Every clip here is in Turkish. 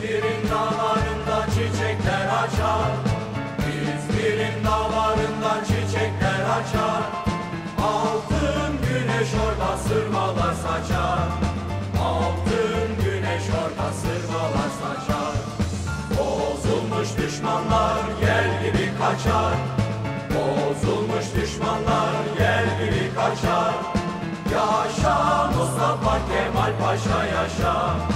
İzmir'in dağlarında çiçekler açar. İzmir'in dağlarında çiçekler açar. Altın güneş orada sırmalar saçar. Altın güneş orada sırmalar saçar. Bozulmuş düşmanlar gel gibi kaçar. Bozulmuş düşmanlar gel gibi kaçar. Yaşa Mustafa Kemal Paşa yaşa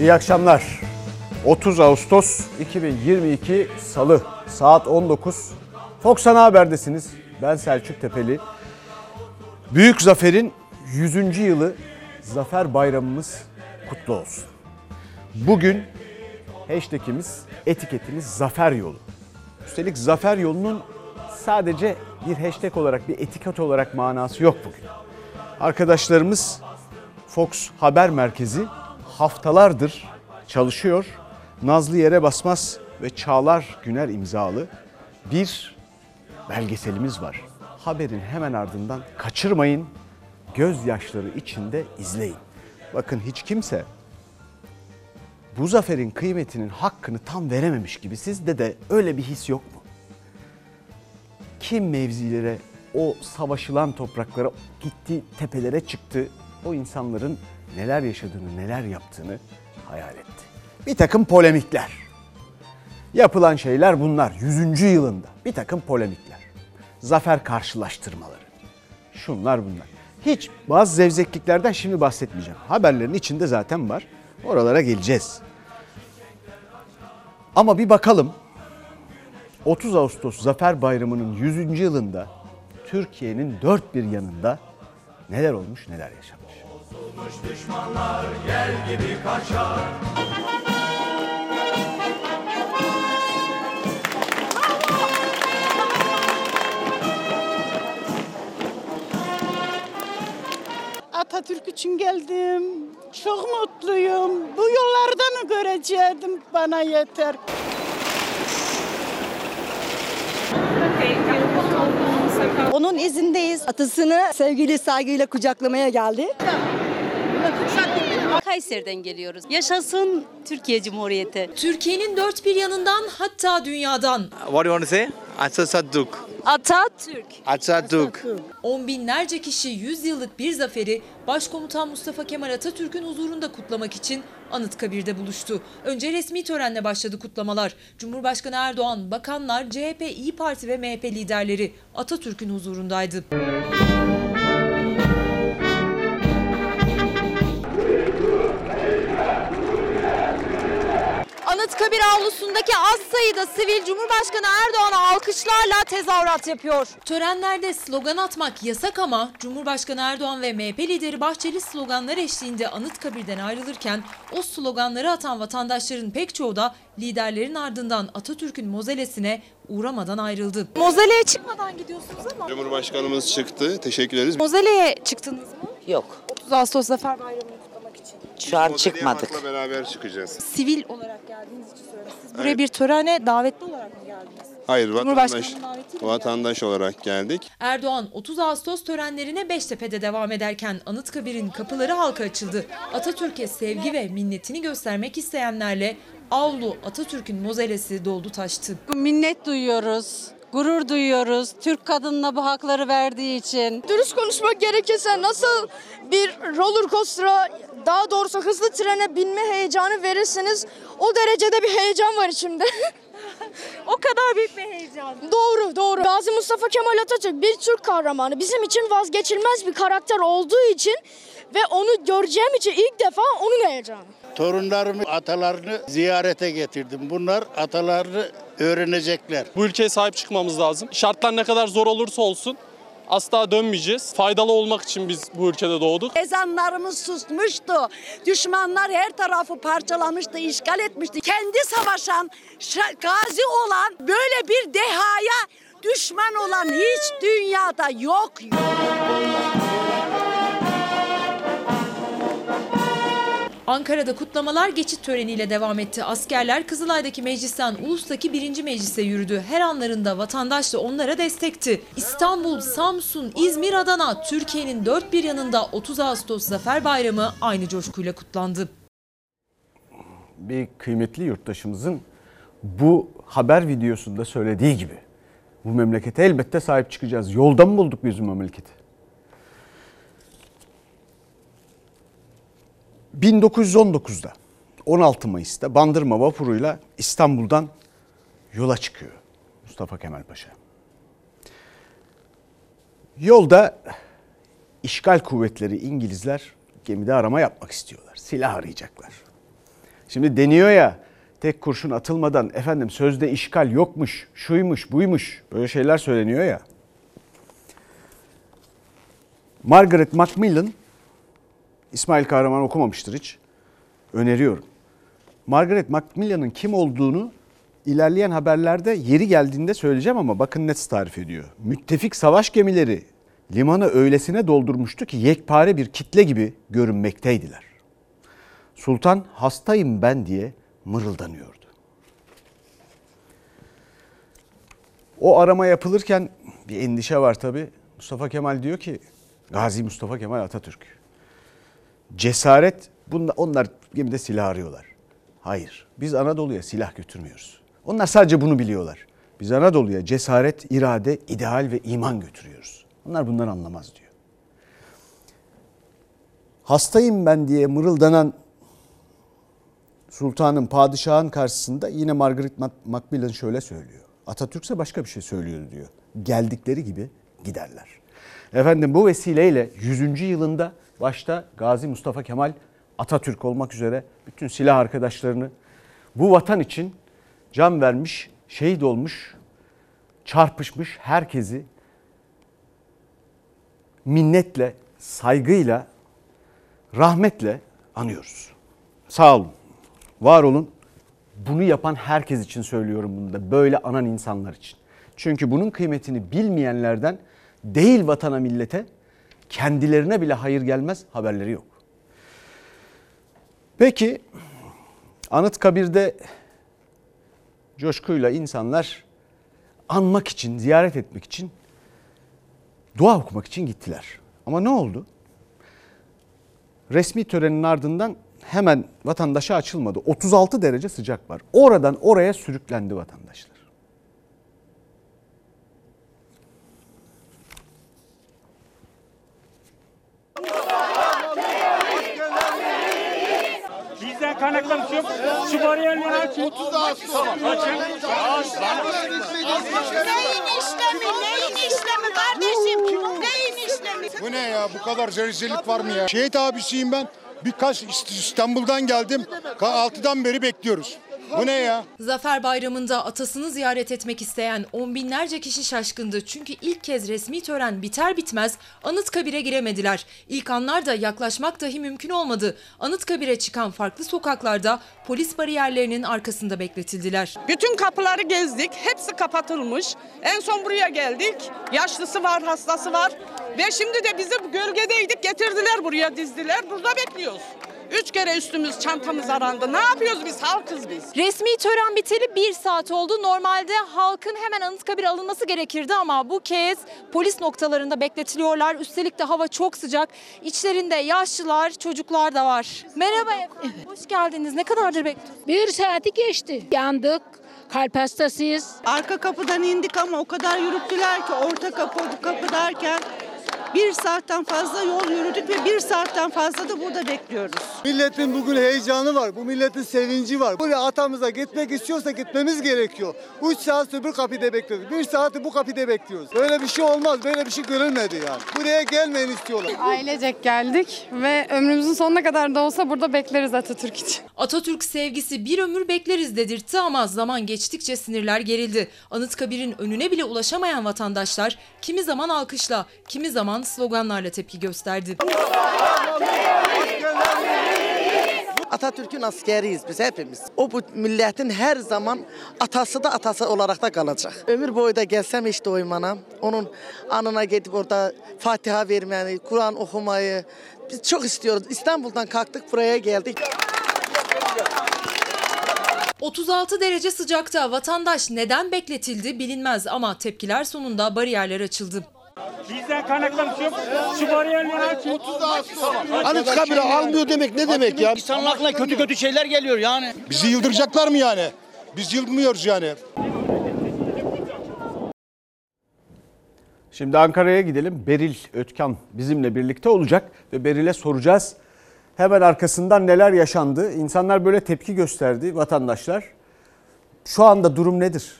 İyi akşamlar. 30 Ağustos 2022 Salı saat 19. Fox Ana Haber'desiniz. Ben Selçuk Tepeli. Büyük Zafer'in 100. yılı Zafer Bayramımız kutlu olsun. Bugün hashtagimiz, etiketimiz Zafer Yolu. Üstelik Zafer Yolu'nun sadece bir hashtag olarak, bir etiket olarak manası yok bugün. Arkadaşlarımız Fox Haber Merkezi haftalardır çalışıyor. Nazlı Yere Basmaz ve Çağlar Güner imzalı bir belgeselimiz var. Haberin hemen ardından kaçırmayın, gözyaşları içinde izleyin. Bakın hiç kimse bu zaferin kıymetinin hakkını tam verememiş gibi sizde de öyle bir his yok mu? Kim mevzilere, o savaşılan topraklara gitti, tepelere çıktı, o insanların neler yaşadığını, neler yaptığını hayal etti. Bir takım polemikler. Yapılan şeyler bunlar. 100. yılında bir takım polemikler. Zafer karşılaştırmaları. Şunlar bunlar. Hiç bazı zevzekliklerden şimdi bahsetmeyeceğim. Haberlerin içinde zaten var. Oralara geleceğiz. Ama bir bakalım 30 Ağustos Zafer Bayramı'nın 100. yılında Türkiye'nin dört bir yanında neler olmuş neler yaşanmış. Bozulmuş düşmanlar gel gibi kaçar Atatürk için geldim. Çok mutluyum. Bu yollarda mı göreceğim bana yeter. Onun izindeyiz. Atısını sevgili saygıyla kucaklamaya geldi. Kayseri'den geliyoruz. Yaşasın Türkiye Cumhuriyeti. Türkiye'nin dört bir yanından hatta dünyadan What do you want to say? Atatürk. Atatürk. Atatürk. on binlerce kişi 100 yıllık bir zaferi Başkomutan Mustafa Kemal Atatürk'ün huzurunda kutlamak için Anıtkabir'de buluştu. Önce resmi törenle başladı kutlamalar. Cumhurbaşkanı Erdoğan, bakanlar, CHP, İyi Parti ve MHP liderleri Atatürk'ün huzurundaydı. Anıtkabir avlusundaki az sayıda sivil Cumhurbaşkanı Erdoğan'a alkışlarla tezahürat yapıyor. Törenlerde slogan atmak yasak ama Cumhurbaşkanı Erdoğan ve MHP lideri Bahçeli sloganlar eşliğinde Anıtkabir'den ayrılırken o sloganları atan vatandaşların pek çoğu da liderlerin ardından Atatürk'ün mozelesine uğramadan ayrıldı. Mozeleye çıkmadan gidiyorsunuz ama Cumhurbaşkanımız çıktı. Teşekkür ederiz. mozeleye çıktınız mı? Yok. 30 Ağustos Zafer Bayramı'nı. Şu an çıkmadık. Beraber çıkacağız. Sivil olarak geldiğiniz için soruyorum. Siz buraya Evet. bir törene davetli olarak mı geldiniz? Hayır, vatandaş, Cumhurbaşkanının davetiyle mi vatandaş olarak geldik. Erdoğan 30 Ağustos törenlerine Beştepe'de devam ederken Anıtkabir'in kapıları halka açıldı. Atatürk'e sevgi ve minnetini göstermek isteyenlerle avlu Atatürk'ün mozelesi doldu taştı. Minnet duyuyoruz. Gurur duyuyoruz. Türk kadınına bu hakları verdiği için. Dürüst konuşmak gerekirse nasıl bir roller coaster'a daha doğrusu hızlı trene binme heyecanı verirsiniz o derecede bir heyecan var içimde. O kadar büyük bir heyecan. doğru doğru. Gazi Mustafa Kemal Atatürk bir Türk kahramanı. Bizim için vazgeçilmez bir karakter olduğu için ve onu göreceğim için ilk defa onun heyecanı. Torunlarımı, atalarını ziyarete getirdim. Bunlar atalarını öğrenecekler. Bu ülkeye sahip çıkmamız lazım. Şartlar ne kadar zor olursa olsun asla dönmeyeceğiz. Faydalı olmak için biz bu ülkede doğduk. Ezanlarımız susmuştu. Düşmanlar her tarafı parçalamıştı, işgal etmişti. Kendi savaşan, şa- gazi olan, böyle bir dehaya düşman olan hiç dünyada yok. Ankara'da kutlamalar geçit töreniyle devam etti. Askerler Kızılay'daki meclisten Ulus'taki birinci meclise yürüdü. Her anlarında vatandaş da onlara destekti. İstanbul, Samsun, İzmir, Adana, Türkiye'nin dört bir yanında 30 Ağustos Zafer Bayramı aynı coşkuyla kutlandı. Bir kıymetli yurttaşımızın bu haber videosunda söylediği gibi bu memlekete elbette sahip çıkacağız. Yolda mı bulduk biz bu memleketi? 1919'da 16 Mayıs'ta Bandırma vapuruyla İstanbul'dan yola çıkıyor Mustafa Kemal Paşa. Yolda işgal kuvvetleri İngilizler gemide arama yapmak istiyorlar. Silah arayacaklar. Şimdi deniyor ya tek kurşun atılmadan efendim sözde işgal yokmuş, şuymuş, buymuş böyle şeyler söyleniyor ya. Margaret Macmillan İsmail Kahraman okumamıştır hiç. Öneriyorum. Margaret Macmillan'ın kim olduğunu ilerleyen haberlerde yeri geldiğinde söyleyeceğim ama bakın net tarif ediyor. Müttefik savaş gemileri limanı öylesine doldurmuştu ki yekpare bir kitle gibi görünmekteydiler. Sultan hastayım ben diye mırıldanıyordu. O arama yapılırken bir endişe var tabi. Mustafa Kemal diyor ki Gazi Mustafa Kemal Atatürk. Cesaret bunda onlar gemide silah arıyorlar. Hayır. Biz Anadolu'ya silah götürmüyoruz. Onlar sadece bunu biliyorlar. Biz Anadolu'ya cesaret, irade, ideal ve iman götürüyoruz. Onlar bundan anlamaz diyor. Hastayım ben diye mırıldanan sultanın, padişahın karşısında yine Margaret Macmillan şöyle söylüyor. Atatürk ise başka bir şey söylüyor diyor. Geldikleri gibi giderler. Efendim bu vesileyle 100. yılında başta Gazi Mustafa Kemal Atatürk olmak üzere bütün silah arkadaşlarını bu vatan için can vermiş, şehit olmuş, çarpışmış herkesi minnetle, saygıyla, rahmetle anıyoruz. Sağ olun, var olun. Bunu yapan herkes için söylüyorum bunu da. Böyle anan insanlar için. Çünkü bunun kıymetini bilmeyenlerden değil vatana millete kendilerine bile hayır gelmez haberleri yok. Peki Anıtkabir'de coşkuyla insanlar anmak için, ziyaret etmek için, dua okumak için gittiler. Ama ne oldu? Resmi törenin ardından hemen vatandaşa açılmadı. 36 derece sıcak var. Oradan oraya sürüklendi vatandaşlar. Bizden kaynaklanmış yok. Şu bariyerleri açın. 30 Ağustos. Açın. Neyin işlemi? Neyin işlemi kardeşim? Neyin işlemi? Bu ne ya? Bu kadar rezillik var mı ya? Şehit abisiyim ben. Birkaç İstanbul'dan geldim. 6'dan beri bekliyoruz. Bu ne ya? Zafer Bayramı'nda atasını ziyaret etmek isteyen on binlerce kişi şaşkındı. Çünkü ilk kez resmi tören biter bitmez Anıtkabir'e giremediler. İlk anlarda yaklaşmak dahi mümkün olmadı. Anıtkabir'e çıkan farklı sokaklarda polis bariyerlerinin arkasında bekletildiler. Bütün kapıları gezdik. Hepsi kapatılmış. En son buraya geldik. Yaşlısı var, hastası var. Ve şimdi de bizi gölgedeydik. Getirdiler buraya dizdiler. Burada bekliyoruz. Üç kere üstümüz çantamız arandı. Ne yapıyoruz biz? Halkız biz. Resmi tören biteli bir saat oldu. Normalde halkın hemen Anıtkabir'e alınması gerekirdi ama bu kez polis noktalarında bekletiliyorlar. Üstelik de hava çok sıcak. İçlerinde yaşlılar, çocuklar da var. Merhaba efendim. Hoş geldiniz. Ne kadardır bekliyorsunuz? Bir saati geçti. Yandık. Kalp hastasıyız. Arka kapıdan indik ama o kadar yürüttüler ki orta kapı bu kapı derken bir saatten fazla yol yürüdük ve bir saatten fazla da burada bekliyoruz. Milletin bugün heyecanı var. Bu milletin sevinci var. Buraya atamıza gitmek istiyorsa gitmemiz gerekiyor. 3 saat öbür kapıda bekliyoruz. 1 saati bu kapıda bekliyoruz. Böyle bir şey olmaz. Böyle bir şey görülmedi yani. Buraya gelmeyin istiyorlar. Ailecek geldik ve ömrümüzün sonuna kadar da olsa burada bekleriz Atatürk için. Atatürk sevgisi bir ömür bekleriz dedirtti ama zaman geçtikçe sinirler gerildi. Anıtkabir'in önüne bile ulaşamayan vatandaşlar kimi zaman alkışla, kimi zaman sloganlarla tepki gösterdi. Atatürk'ün askeriyiz biz hepimiz. O bu milletin her zaman atası da atası olarak da kalacak. Ömür boyu da gelsem hiç doymana. Onun anına gidip orada Fatiha vermeyi, Kur'an okumayı biz çok istiyoruz. İstanbul'dan kalktık buraya geldik. ...36 derece sıcakta vatandaş neden bekletildi bilinmez ama tepkiler sonunda bariyerler açıldı. Bizden kaynaklanmış yok. Şu bariyerleri açın. Anıtkabir'i almıyor demek ne demek ya? İnsanın aklına kötü kötü şeyler geliyor yani. Bizi yıldıracaklar mı yani? Biz yıldırmıyoruz yani. Şimdi Ankara'ya gidelim. Beril Ötkan bizimle birlikte olacak ve Beril'e soracağız. Hemen arkasından neler yaşandı? İnsanlar böyle tepki gösterdi vatandaşlar. Şu anda durum nedir?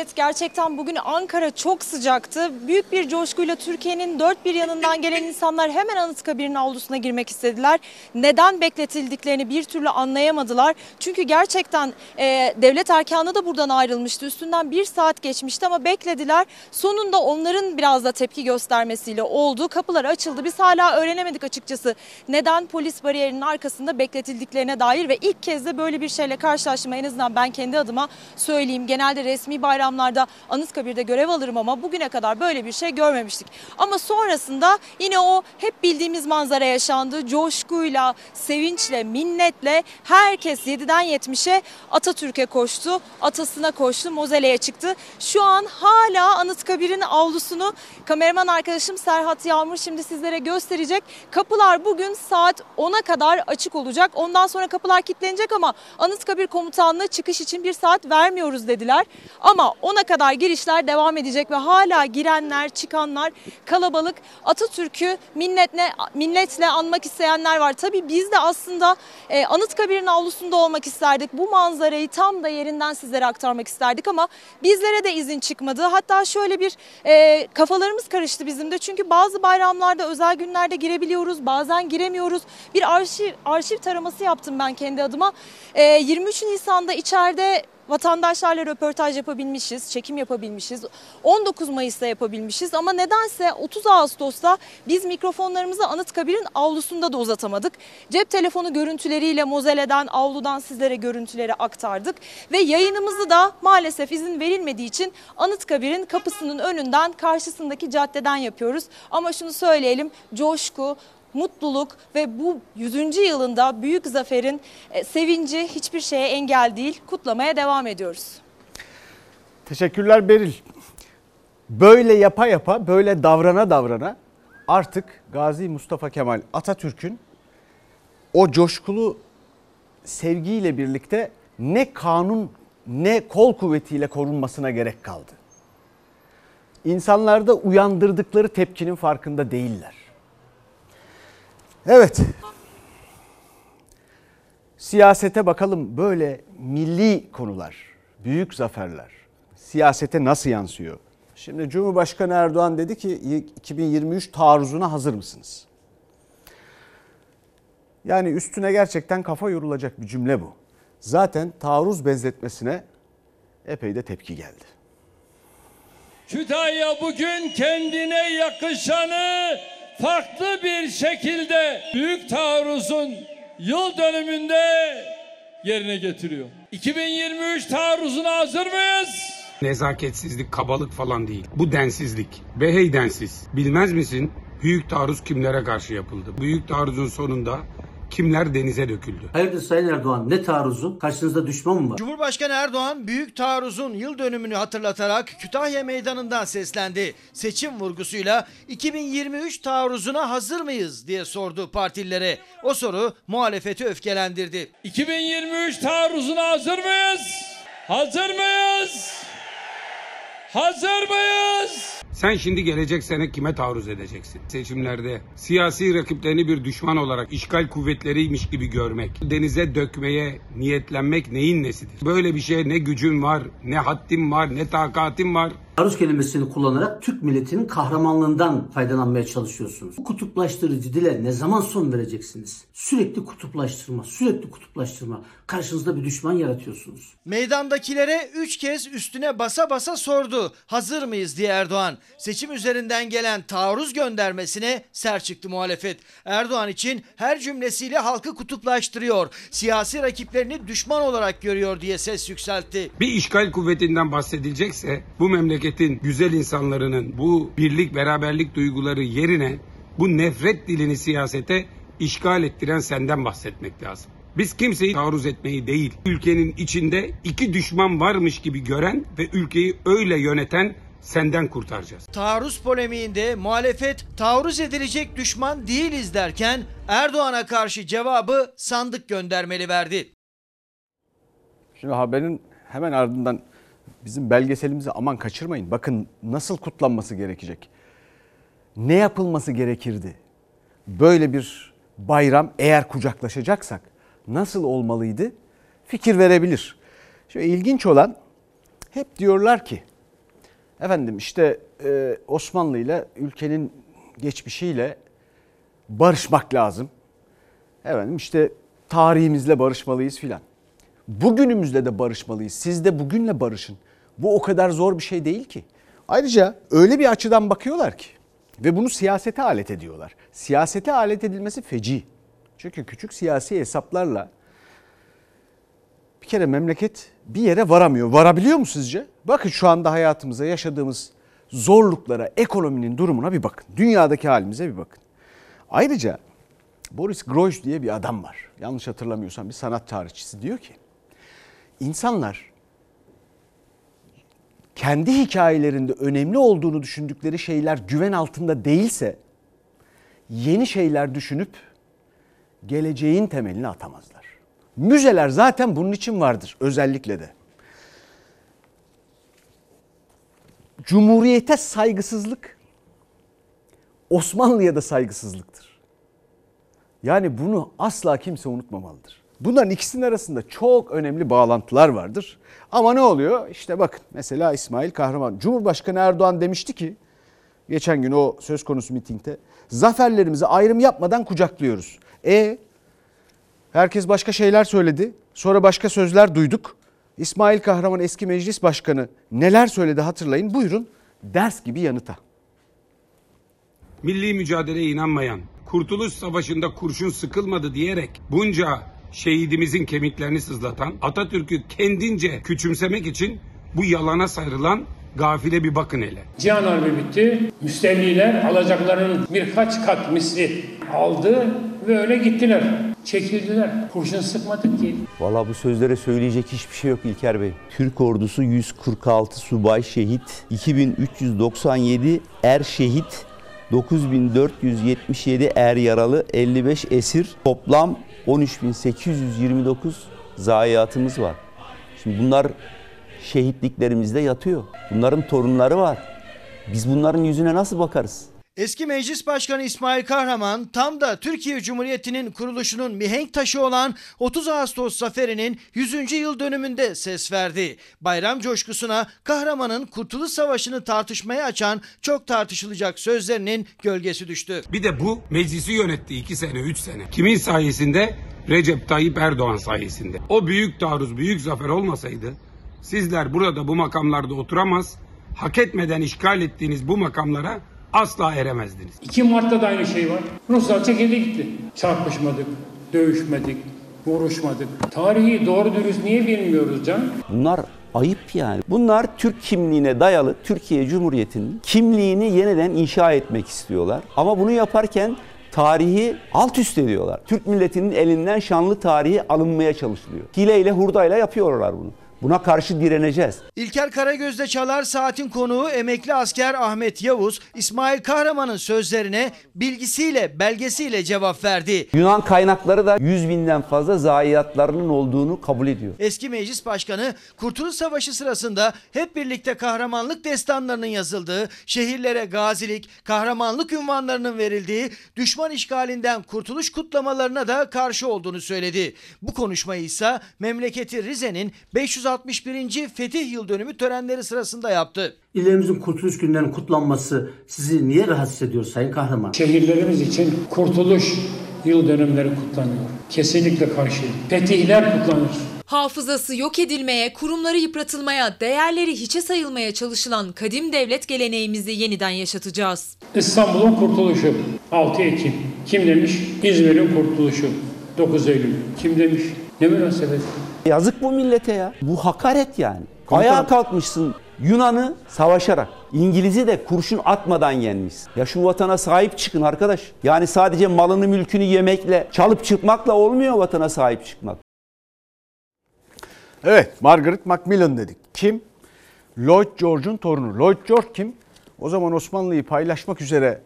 Evet gerçekten bugün Ankara çok sıcaktı. Büyük bir coşkuyla Türkiye'nin dört bir yanından gelen insanlar hemen Anıtkabir'in avlusuna girmek istediler. Neden bekletildiklerini bir türlü anlayamadılar. Çünkü gerçekten e, devlet erkanı da buradan ayrılmıştı. Üstünden bir saat geçmişti ama beklediler. Sonunda onların biraz da tepki göstermesiyle oldu. Kapılar açıldı. Biz hala öğrenemedik açıkçası neden polis bariyerinin arkasında bekletildiklerine dair ve ilk kez de böyle bir şeyle karşılaştım. En azından ben kendi adıma söyleyeyim. Genelde resmi bayramlarda Anıtkabir'de görev alırım ama bugüne kadar böyle bir şey görmemiştik. Ama sonrasında yine o hep bildiğimiz manzara yaşandı. Coşkuyla, sevinçle, minnetle herkes 7'den 70'e Atatürk'e koştu. Atasına koştu, Mozelle'ye çıktı. Şu an hala Anıtkabir'in avlusunu kameraman arkadaşım Serhat Yağmur şimdi sizlere gösterecek. Kapılar bugün saat 10'a kadar açık olacak. Ondan sonra kapılar kilitlenecek ama Anıtkabir Komutanlığı çıkış için bir saat vermiyoruz dediler. Ama 10'a kadar girişler devam edecek ve hala girenler, çıkanlar kalabalık. Atatürk'ü minnetle, minnetle anmak isteyenler var. Tabii biz de aslında e, Anıtkabir'in avlusunda olmak isterdik. Bu manzarayı tam da yerinden sizlere aktarmak isterdik ama bizlere de izin çıkmadı. Hatta şöyle bir e, kafalarımız karıştı bizim de. Çünkü bazı bayramlarda, özel günlerde girebiliyoruz, bazen giremiyoruz. Bir arşiv, arşiv taraması yaptım ben kendi adıma. E, 23 Nisan'da içeride vatandaşlarla röportaj yapabilmişiz, çekim yapabilmişiz. 19 Mayıs'ta yapabilmişiz ama nedense 30 Ağustos'ta biz mikrofonlarımızı Anıtkabir'in avlusunda da uzatamadık. Cep telefonu görüntüleriyle Mozelle'den, avludan sizlere görüntüleri aktardık ve yayınımızı da maalesef izin verilmediği için Anıtkabir'in kapısının önünden, karşısındaki caddeden yapıyoruz. Ama şunu söyleyelim, coşku, mutluluk ve bu 100. yılında büyük zaferin e, sevinci hiçbir şeye engel değil. Kutlamaya devam ediyoruz. Teşekkürler Beril. Böyle yapa yapa, böyle davrana davrana artık Gazi Mustafa Kemal Atatürk'ün o coşkulu sevgiyle birlikte ne kanun ne kol kuvvetiyle korunmasına gerek kaldı. İnsanlarda uyandırdıkları tepkinin farkında değiller. Evet. Siyasete bakalım böyle milli konular, büyük zaferler siyasete nasıl yansıyor? Şimdi Cumhurbaşkanı Erdoğan dedi ki 2023 taarruzuna hazır mısınız? Yani üstüne gerçekten kafa yorulacak bir cümle bu. Zaten taarruz benzetmesine epey de tepki geldi. Kütahya bugün kendine yakışanı farklı bir şekilde büyük taarruzun yıl dönümünde yerine getiriyor. 2023 taarruzuna hazır mıyız? Nezaketsizlik, kabalık falan değil. Bu densizlik. Ve hey densiz. Bilmez misin? Büyük taarruz kimlere karşı yapıldı? Büyük taarruzun sonunda kimler denize döküldü? Hayırdır Sayın Erdoğan ne taarruzu? Karşınızda düşman mı var? Cumhurbaşkanı Erdoğan büyük taarruzun yıl dönümünü hatırlatarak Kütahya Meydanı'ndan seslendi. Seçim vurgusuyla 2023 taarruzuna hazır mıyız diye sordu partililere. O soru muhalefeti öfkelendirdi. 2023 taarruzuna hazır mıyız? Hazır mıyız? Hazır mıyız? Sen şimdi gelecek sene kime taarruz edeceksin? Seçimlerde siyasi rakiplerini bir düşman olarak işgal kuvvetleriymiş gibi görmek, denize dökmeye niyetlenmek neyin nesidir? Böyle bir şeye ne gücün var, ne haddim var, ne takatim var. Taarruz kelimesini kullanarak Türk milletinin kahramanlığından faydalanmaya çalışıyorsunuz. Bu kutuplaştırıcı dile ne zaman son vereceksiniz? Sürekli kutuplaştırma, sürekli kutuplaştırma. Karşınızda bir düşman yaratıyorsunuz. Meydandakilere 3 kez üstüne basa basa sordu. Hazır mıyız diye Erdoğan. Seçim üzerinden gelen taarruz göndermesine sert çıktı muhalefet. Erdoğan için her cümlesiyle halkı kutuplaştırıyor. Siyasi rakiplerini düşman olarak görüyor diye ses yükseltti. Bir işgal kuvvetinden bahsedilecekse bu memleketin güzel insanlarının bu birlik beraberlik duyguları yerine bu nefret dilini siyasete işgal ettiren senden bahsetmek lazım. Biz kimseyi taarruz etmeyi değil, ülkenin içinde iki düşman varmış gibi gören ve ülkeyi öyle yöneten senden kurtaracağız. Taarruz polemiğinde muhalefet taarruz edilecek düşman değiliz derken Erdoğan'a karşı cevabı sandık göndermeli verdi. Şimdi haberin hemen ardından bizim belgeselimizi aman kaçırmayın. Bakın nasıl kutlanması gerekecek. Ne yapılması gerekirdi? Böyle bir bayram eğer kucaklaşacaksak nasıl olmalıydı? Fikir verebilir. Şimdi ilginç olan hep diyorlar ki efendim işte e, Osmanlı ile ülkenin geçmişiyle barışmak lazım. Efendim işte tarihimizle barışmalıyız filan. Bugünümüzle de barışmalıyız. Siz de bugünle barışın. Bu o kadar zor bir şey değil ki. Ayrıca öyle bir açıdan bakıyorlar ki ve bunu siyasete alet ediyorlar. Siyasete alet edilmesi feci. Çünkü küçük siyasi hesaplarla bir kere memleket bir yere varamıyor. Varabiliyor mu sizce? Bakın şu anda hayatımıza yaşadığımız zorluklara, ekonominin durumuna bir bakın. Dünyadaki halimize bir bakın. Ayrıca Boris Groys diye bir adam var. Yanlış hatırlamıyorsam bir sanat tarihçisi diyor ki insanlar kendi hikayelerinde önemli olduğunu düşündükleri şeyler güven altında değilse yeni şeyler düşünüp geleceğin temelini atamazlar. Müzeler zaten bunun için vardır özellikle de. Cumhuriyete saygısızlık Osmanlı'ya da saygısızlıktır. Yani bunu asla kimse unutmamalıdır. Bunların ikisinin arasında çok önemli bağlantılar vardır. Ama ne oluyor? İşte bakın mesela İsmail Kahraman. Cumhurbaşkanı Erdoğan demişti ki geçen gün o söz konusu mitingde zaferlerimizi ayrım yapmadan kucaklıyoruz. E herkes başka şeyler söyledi. Sonra başka sözler duyduk. İsmail Kahraman eski meclis başkanı neler söyledi hatırlayın. Buyurun ders gibi yanıta. milli mücadeleye inanmayan, Kurtuluş Savaşı'nda kurşun sıkılmadı diyerek bunca şehidimizin kemiklerini sızlatan, Atatürk'ü kendince küçümsemek için bu yalana sarılan gafile bir bakın hele. Cihan Harbi bitti. Müstevliler alacaklarının birkaç kat misli aldı ve öyle gittiler. Çekildiler. Kurşun sıkmadık ki. Valla bu sözlere söyleyecek hiçbir şey yok İlker Bey. Türk ordusu 146 subay şehit, 2397 er şehit, 9477 er yaralı, 55 esir, toplam 13829 zayiatımız var. Şimdi bunlar şehitliklerimizde yatıyor. Bunların torunları var. Biz bunların yüzüne nasıl bakarız? Eski Meclis Başkanı İsmail Kahraman tam da Türkiye Cumhuriyeti'nin kuruluşunun mihenk taşı olan 30 Ağustos zaferinin 100. yıl dönümünde ses verdi. Bayram coşkusuna Kahraman'ın Kurtuluş Savaşı'nı tartışmaya açan çok tartışılacak sözlerinin gölgesi düştü. Bir de bu meclisi yönetti iki sene, üç sene. Kimin sayesinde? Recep Tayyip Erdoğan sayesinde. O büyük taarruz, büyük zafer olmasaydı sizler burada bu makamlarda oturamaz, hak etmeden işgal ettiğiniz bu makamlara asla eremezdiniz. 2 Mart'ta da aynı şey var. Ruslar çekildi gitti. Çarpışmadık, dövüşmedik, vuruşmadık. Tarihi doğru dürüst niye bilmiyoruz can? Bunlar ayıp yani. Bunlar Türk kimliğine dayalı Türkiye Cumhuriyeti'nin kimliğini yeniden inşa etmek istiyorlar. Ama bunu yaparken tarihi alt üst ediyorlar. Türk milletinin elinden şanlı tarihi alınmaya çalışılıyor. Hileyle hurdayla yapıyorlar bunu. Buna karşı direneceğiz. İlker Karagöz'de Çalar Saat'in konuğu emekli asker Ahmet Yavuz, İsmail Kahraman'ın sözlerine bilgisiyle, belgesiyle cevap verdi. Yunan kaynakları da 100 binden fazla zayiatlarının olduğunu kabul ediyor. Eski meclis başkanı Kurtuluş Savaşı sırasında hep birlikte kahramanlık destanlarının yazıldığı, şehirlere gazilik, kahramanlık ünvanlarının verildiği, düşman işgalinden kurtuluş kutlamalarına da karşı olduğunu söyledi. Bu konuşmayı ise memleketi Rize'nin 561. Fetih Yıl Dönümü törenleri sırasında yaptı. İlerimizin kurtuluş günlerinin kutlanması sizi niye rahatsız ediyor Sayın Kahraman? Şehirlerimiz için kurtuluş yıl dönümleri kutlanıyor. Kesinlikle karşıyım. Fetihler kutlanır. Hafızası yok edilmeye, kurumları yıpratılmaya, değerleri hiçe sayılmaya çalışılan kadim devlet geleneğimizi yeniden yaşatacağız. İstanbul'un kurtuluşu 6 Ekim. Kim demiş? İzmir'in kurtuluşu 9 Eylül. Kim demiş? Ne münasebet? Yazık bu millete ya. Bu hakaret yani. Ayağa kalkmışsın Yunan'ı savaşarak, İngiliz'i de kurşun atmadan yenmiş. Ya şu vatana sahip çıkın arkadaş. Yani sadece malını mülkünü yemekle, çalıp çıkmakla olmuyor vatana sahip çıkmak. Evet Margaret Macmillan dedik. Kim? Lloyd George'un torunu. Lloyd George kim? O zaman Osmanlı'yı paylaşmak üzere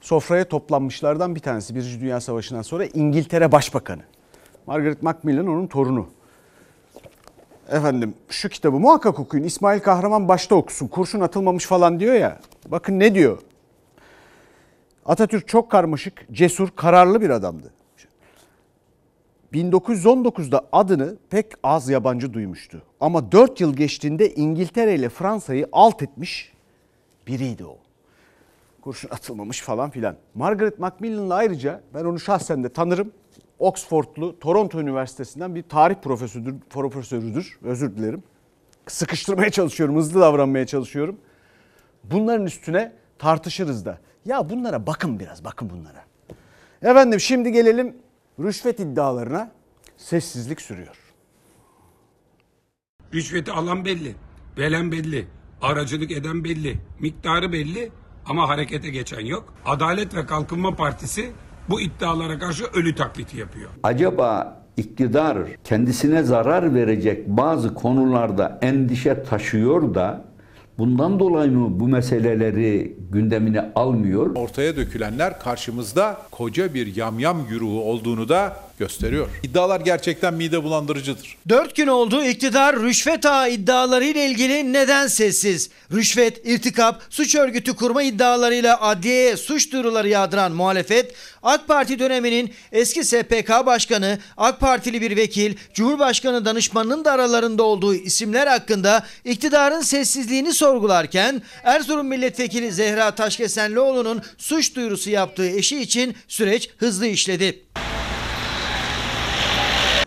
sofraya toplanmışlardan bir tanesi. Birinci Dünya Savaşı'ndan sonra İngiltere Başbakanı. Margaret Macmillan onun torunu. Efendim şu kitabı muhakkak okuyun. İsmail Kahraman başta okusun. Kurşun atılmamış falan diyor ya. Bakın ne diyor. Atatürk çok karmaşık, cesur, kararlı bir adamdı. 1919'da adını pek az yabancı duymuştu. Ama 4 yıl geçtiğinde İngiltere ile Fransa'yı alt etmiş biriydi o. Kurşun atılmamış falan filan. Margaret Macmillan'la ayrıca ben onu şahsen de tanırım. Oxfordlu Toronto Üniversitesi'nden bir tarih profesörüdür, profesörüdür. Özür dilerim. Sıkıştırmaya çalışıyorum, hızlı davranmaya çalışıyorum. Bunların üstüne tartışırız da. Ya bunlara bakın biraz, bakın bunlara. Efendim şimdi gelelim rüşvet iddialarına. Sessizlik sürüyor. Rüşveti alan belli, veren belli, aracılık eden belli, miktarı belli ama harekete geçen yok. Adalet ve Kalkınma Partisi bu iddialara karşı ölü taklidi yapıyor. Acaba iktidar kendisine zarar verecek bazı konularda endişe taşıyor da bundan dolayı mı bu meseleleri gündemine almıyor? Ortaya dökülenler karşımızda koca bir yamyam güruhu olduğunu da gösteriyor. İddialar gerçekten mide bulandırıcıdır. Dört gün oldu iktidar rüşvet ağı iddiaları ile ilgili neden sessiz? Rüşvet, irtikap, suç örgütü kurma iddialarıyla adliyeye suç duyuruları yağdıran muhalefet, AK Parti döneminin eski SPK Başkanı, AK Partili bir vekil, Cumhurbaşkanı danışmanının da aralarında olduğu isimler hakkında iktidarın sessizliğini sorgularken Erzurum Milletvekili Zehra Taşkesenlioğlu'nun suç duyurusu yaptığı eşi için süreç hızlı işledi.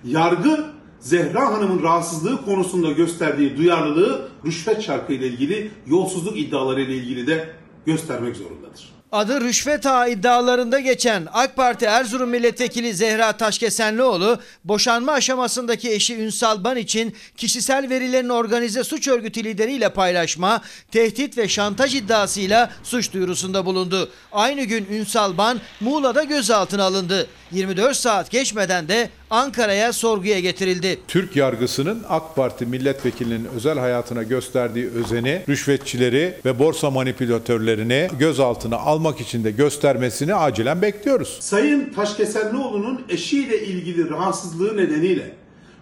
Yargı Zehra Hanım'ın rahatsızlığı konusunda gösterdiği duyarlılığı rüşvet çarkı ile ilgili yolsuzluk iddiaları ile ilgili de göstermek zorundadır. Adı rüşvet ağı iddialarında geçen AK Parti Erzurum Milletvekili Zehra Taşkesenlioğlu, boşanma aşamasındaki eşi Ünsal Ban için kişisel verilerin organize suç örgütü lideriyle paylaşma, tehdit ve şantaj iddiasıyla suç duyurusunda bulundu. Aynı gün Ünsal Ban Muğla'da gözaltına alındı. 24 saat geçmeden de Ankara'ya sorguya getirildi. Türk yargısının AK Parti milletvekilinin özel hayatına gösterdiği özeni, rüşvetçileri ve borsa manipülatörlerini gözaltına almak için de göstermesini acilen bekliyoruz. Sayın Taşkesenlioğlu'nun eşiyle ilgili rahatsızlığı nedeniyle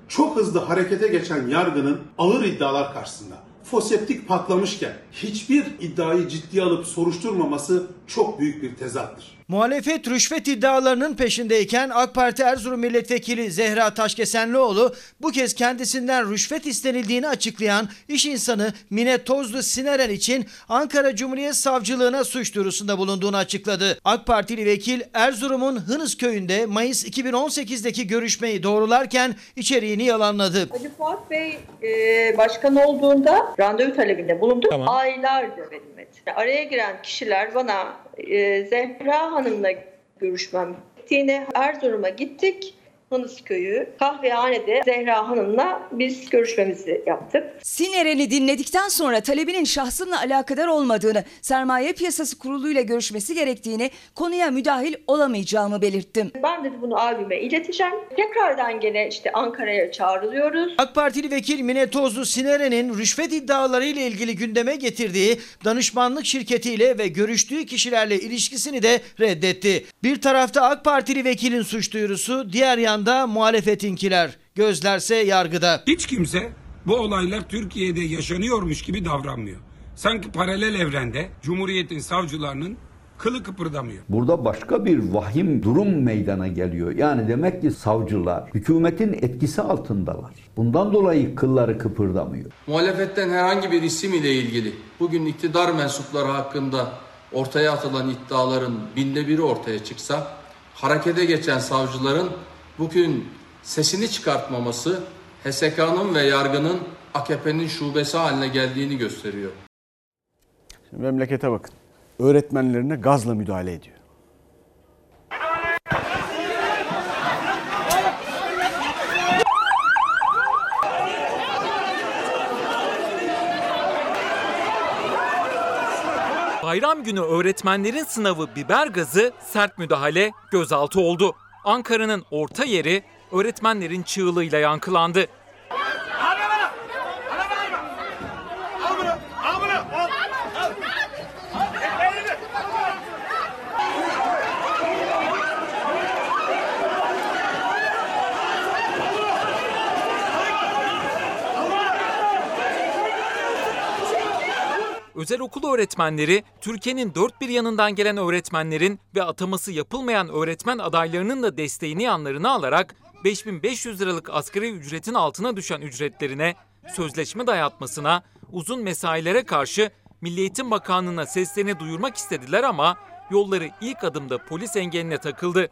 çok hızlı harekete geçen yargının ağır iddialar karşısında foseptik patlamışken hiçbir iddiayı ciddiye alıp soruşturmaması çok büyük bir tezattır. Muhalefet rüşvet iddialarının peşindeyken AK Parti Erzurum Milletvekili Zehra Taşkesenlioğlu bu kez kendisinden rüşvet istenildiğini açıklayan iş insanı Mine Tozlu Sineren için Ankara Cumhuriyet Savcılığına suç duyurusunda bulunduğunu açıkladı. AK Partili vekil Erzurum'un Hınıs köyünde Mayıs 2018'deki görüşmeyi doğrularken içeriğini yalanladı. Ali Fuat Bey e, başkan olduğunda randevu talebinde bulunduk. Tamam. Aylarca verilmedi. Araya giren kişiler bana e, Zehra Hanım'la görüşmem bittiğini Erzurum'a gittik. Hınıs köyü kahvehanede Zehra Hanım'la biz görüşmemizi yaptık. Sineren'i dinledikten sonra talebinin şahsımla alakadar olmadığını, sermaye piyasası kuruluyla görüşmesi gerektiğini, konuya müdahil olamayacağımı belirttim. Ben de bunu abime ileteceğim. Tekrardan gene işte Ankara'ya çağrılıyoruz. AK Partili vekil Mine Tozlu Sineren'in rüşvet iddiaları ile ilgili gündeme getirdiği danışmanlık şirketiyle ve görüştüğü kişilerle ilişkisini de reddetti. Bir tarafta AK Partili vekilin suç duyurusu, diğer yanda muhalefetinkiler. Gözlerse yargıda. Hiç kimse bu olaylar Türkiye'de yaşanıyormuş gibi davranmıyor. Sanki paralel evrende Cumhuriyet'in savcılarının kılı kıpırdamıyor. Burada başka bir vahim durum meydana geliyor. Yani demek ki savcılar hükümetin etkisi altındalar. Bundan dolayı kılları kıpırdamıyor. Muhalefetten herhangi bir isim ile ilgili bugün iktidar mensupları hakkında ortaya atılan iddiaların binde biri ortaya çıksa harekete geçen savcıların bugün sesini çıkartmaması HSK'nın ve yargının AKP'nin şubesi haline geldiğini gösteriyor. Şimdi memlekete bakın. Öğretmenlerine gazla müdahale ediyor. Bayram günü öğretmenlerin sınavı biber gazı sert müdahale gözaltı oldu. Ankara'nın orta yeri öğretmenlerin çığlığıyla yankılandı. Özel okul öğretmenleri, Türkiye'nin dört bir yanından gelen öğretmenlerin ve ataması yapılmayan öğretmen adaylarının da desteğini yanlarına alarak 5500 liralık asgari ücretin altına düşen ücretlerine, sözleşme dayatmasına, uzun mesailere karşı Milli Eğitim Bakanlığı'na seslerini duyurmak istediler ama yolları ilk adımda polis engeline takıldı.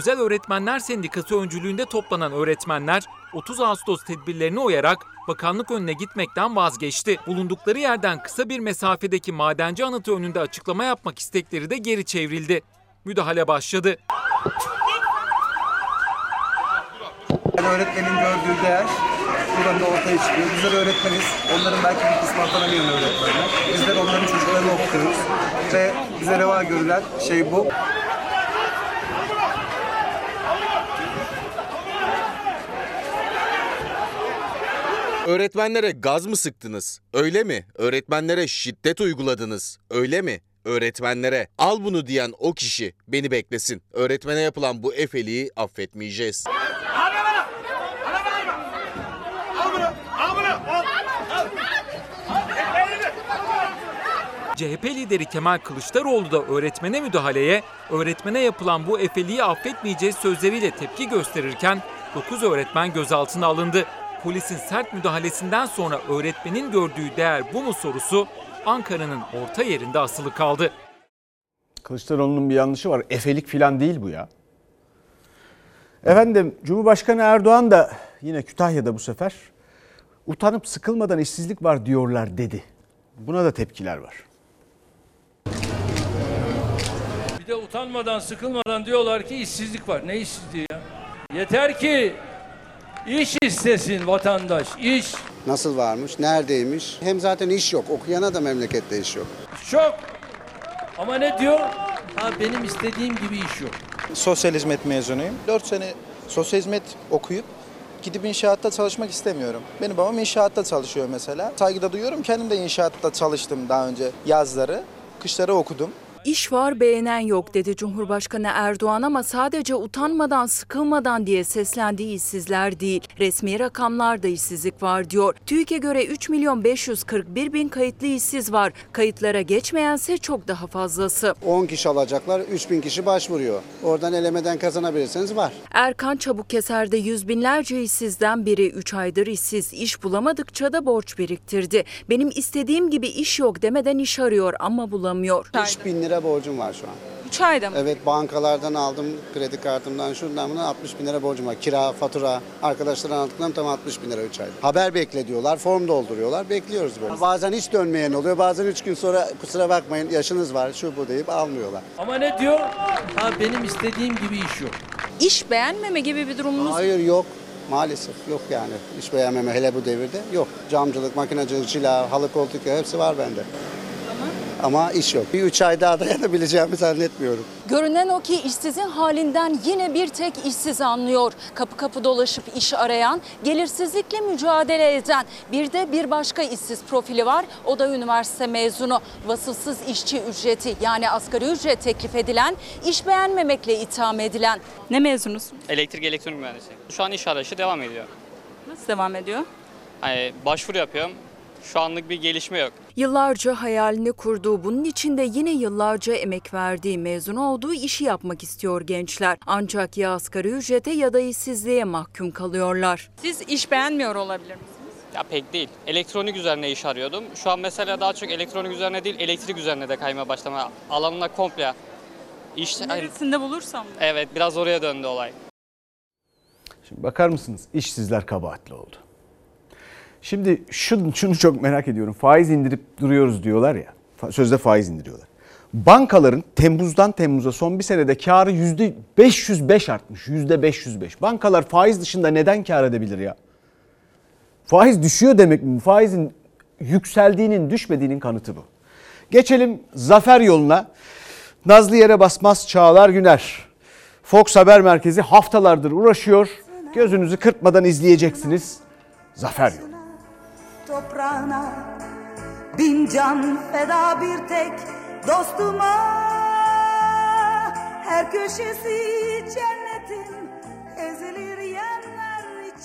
Özel Öğretmenler Sendikası öncülüğünde toplanan öğretmenler 30 Ağustos tedbirlerine uyarak bakanlık önüne gitmekten vazgeçti. Bulundukları yerden kısa bir mesafedeki madenci anıtı önünde açıklama yapmak istekleri de geri çevrildi. Müdahale başladı. Öğretmenin gördüğü değer buradan da ortaya çıkıyor. Bizler öğretmeniz, onların belki bir kısmı atanamayan öğretmenler. Bizler onların çocuklarını okutuyoruz ve bize reva görülen şey bu. Öğretmenlere gaz mı sıktınız? Öyle mi? Öğretmenlere şiddet uyguladınız? Öyle mi? Öğretmenlere al bunu diyen o kişi beni beklesin. Öğretmene yapılan bu efeliği affetmeyeceğiz. CHP lideri Kemal Kılıçdaroğlu da öğretmene müdahaleye, öğretmene yapılan bu efeliği affetmeyeceğiz sözleriyle tepki gösterirken 9 öğretmen gözaltına alındı. Polisin sert müdahalesinden sonra öğretmenin gördüğü değer bu mu sorusu Ankara'nın orta yerinde asılı kaldı. Kılıçdaroğlu'nun bir yanlışı var. Efelik falan değil bu ya. Efendim Cumhurbaşkanı Erdoğan da yine Kütahya'da bu sefer utanıp sıkılmadan işsizlik var diyorlar dedi. Buna da tepkiler var. Bir de utanmadan, sıkılmadan diyorlar ki işsizlik var. Ne işsizliği ya? Yeter ki iş istesin vatandaş, iş. Nasıl varmış, neredeymiş? Hem zaten iş yok. Okuyana da memlekette iş yok. Çok. Ama ne diyor? Ha benim istediğim gibi iş yok. Sosyal hizmet mezunuyum. 4 sene sosyal hizmet okuyup gidip inşaatta çalışmak istemiyorum. Benim babam inşaatta çalışıyor mesela. Saygıda duyuyorum. Kendim de inşaatta çalıştım daha önce yazları. Kışları okudum. İş var beğenen yok dedi Cumhurbaşkanı Erdoğan ama sadece utanmadan sıkılmadan diye seslendiği işsizler değil. Resmi rakamlarda işsizlik var diyor. TÜİK'e göre 3 milyon 541 bin kayıtlı işsiz var. Kayıtlara geçmeyense çok daha fazlası. 10 kişi alacaklar, 3000 kişi başvuruyor. Oradan elemeden kazanabilirseniz var. Erkan Çabukkeser'de yüz binlerce işsizden biri 3 aydır işsiz. iş bulamadıkça da borç biriktirdi. Benim istediğim gibi iş yok demeden iş arıyor ama bulamıyor. 3000 lira borcum var şu an. 3 ayda mı? Evet bankalardan aldım, kredi kartımdan şundan bundan 60 bin lira borcum var. Kira, fatura, arkadaşlardan aldıklarım tam 60 bin lira 3 ayda. Haber bekle diyorlar, form dolduruyorlar, bekliyoruz böyle. Bazen hiç dönmeyen oluyor, bazen 3 gün sonra kusura bakmayın yaşınız var, şu bu deyip almıyorlar. Ama ne diyor? Ha benim istediğim gibi iş yok. İş beğenmeme gibi bir durumunuz Hayır yok. Maalesef yok yani. İş beğenmeme hele bu devirde yok. Camcılık, makinacılık, cila, halı koltuk hepsi var bende. Ama iş yok. Bir üç ay daha dayanabileceğimi zannetmiyorum. Görünen o ki işsizin halinden yine bir tek işsiz anlıyor. Kapı kapı dolaşıp iş arayan, gelirsizlikle mücadele eden bir de bir başka işsiz profili var. O da üniversite mezunu. Vasıfsız işçi ücreti yani asgari ücret teklif edilen, iş beğenmemekle itham edilen. Ne mezunusun? Elektrik elektronik mühendisi. Şu an iş arayışı devam ediyor. Nasıl devam ediyor? Hani başvuru yapıyorum. Şu anlık bir gelişme yok. Yıllarca hayalini kurduğu, bunun içinde yine yıllarca emek verdiği, mezun olduğu işi yapmak istiyor gençler. Ancak ya asgari ücrete ya da işsizliğe mahkum kalıyorlar. Siz iş beğenmiyor olabilir misiniz? Ya pek değil. Elektronik üzerine iş arıyordum. Şu an mesela daha çok elektronik üzerine değil, elektrik üzerine de kaymaya başlama alanına komple. İş, Neresinde bulursam da. Evet, biraz oraya döndü olay. Şimdi bakar mısınız? İşsizler kabahatli oldu. Şimdi şunu, şunu çok merak ediyorum. Faiz indirip duruyoruz diyorlar ya. Sözde faiz indiriyorlar. Bankaların Temmuz'dan Temmuz'a son bir senede karı %505 artmış. %505. Bankalar faiz dışında neden kar edebilir ya? Faiz düşüyor demek mi? Faizin yükseldiğinin düşmediğinin kanıtı bu. Geçelim zafer yoluna. Nazlı yere basmaz Çağlar Güner. Fox Haber Merkezi haftalardır uğraşıyor. Gözünüzü kırpmadan izleyeceksiniz. Zafer yolu toprağına. Bin can feda bir tek dostuma. Her köşesi cennetin ezeli.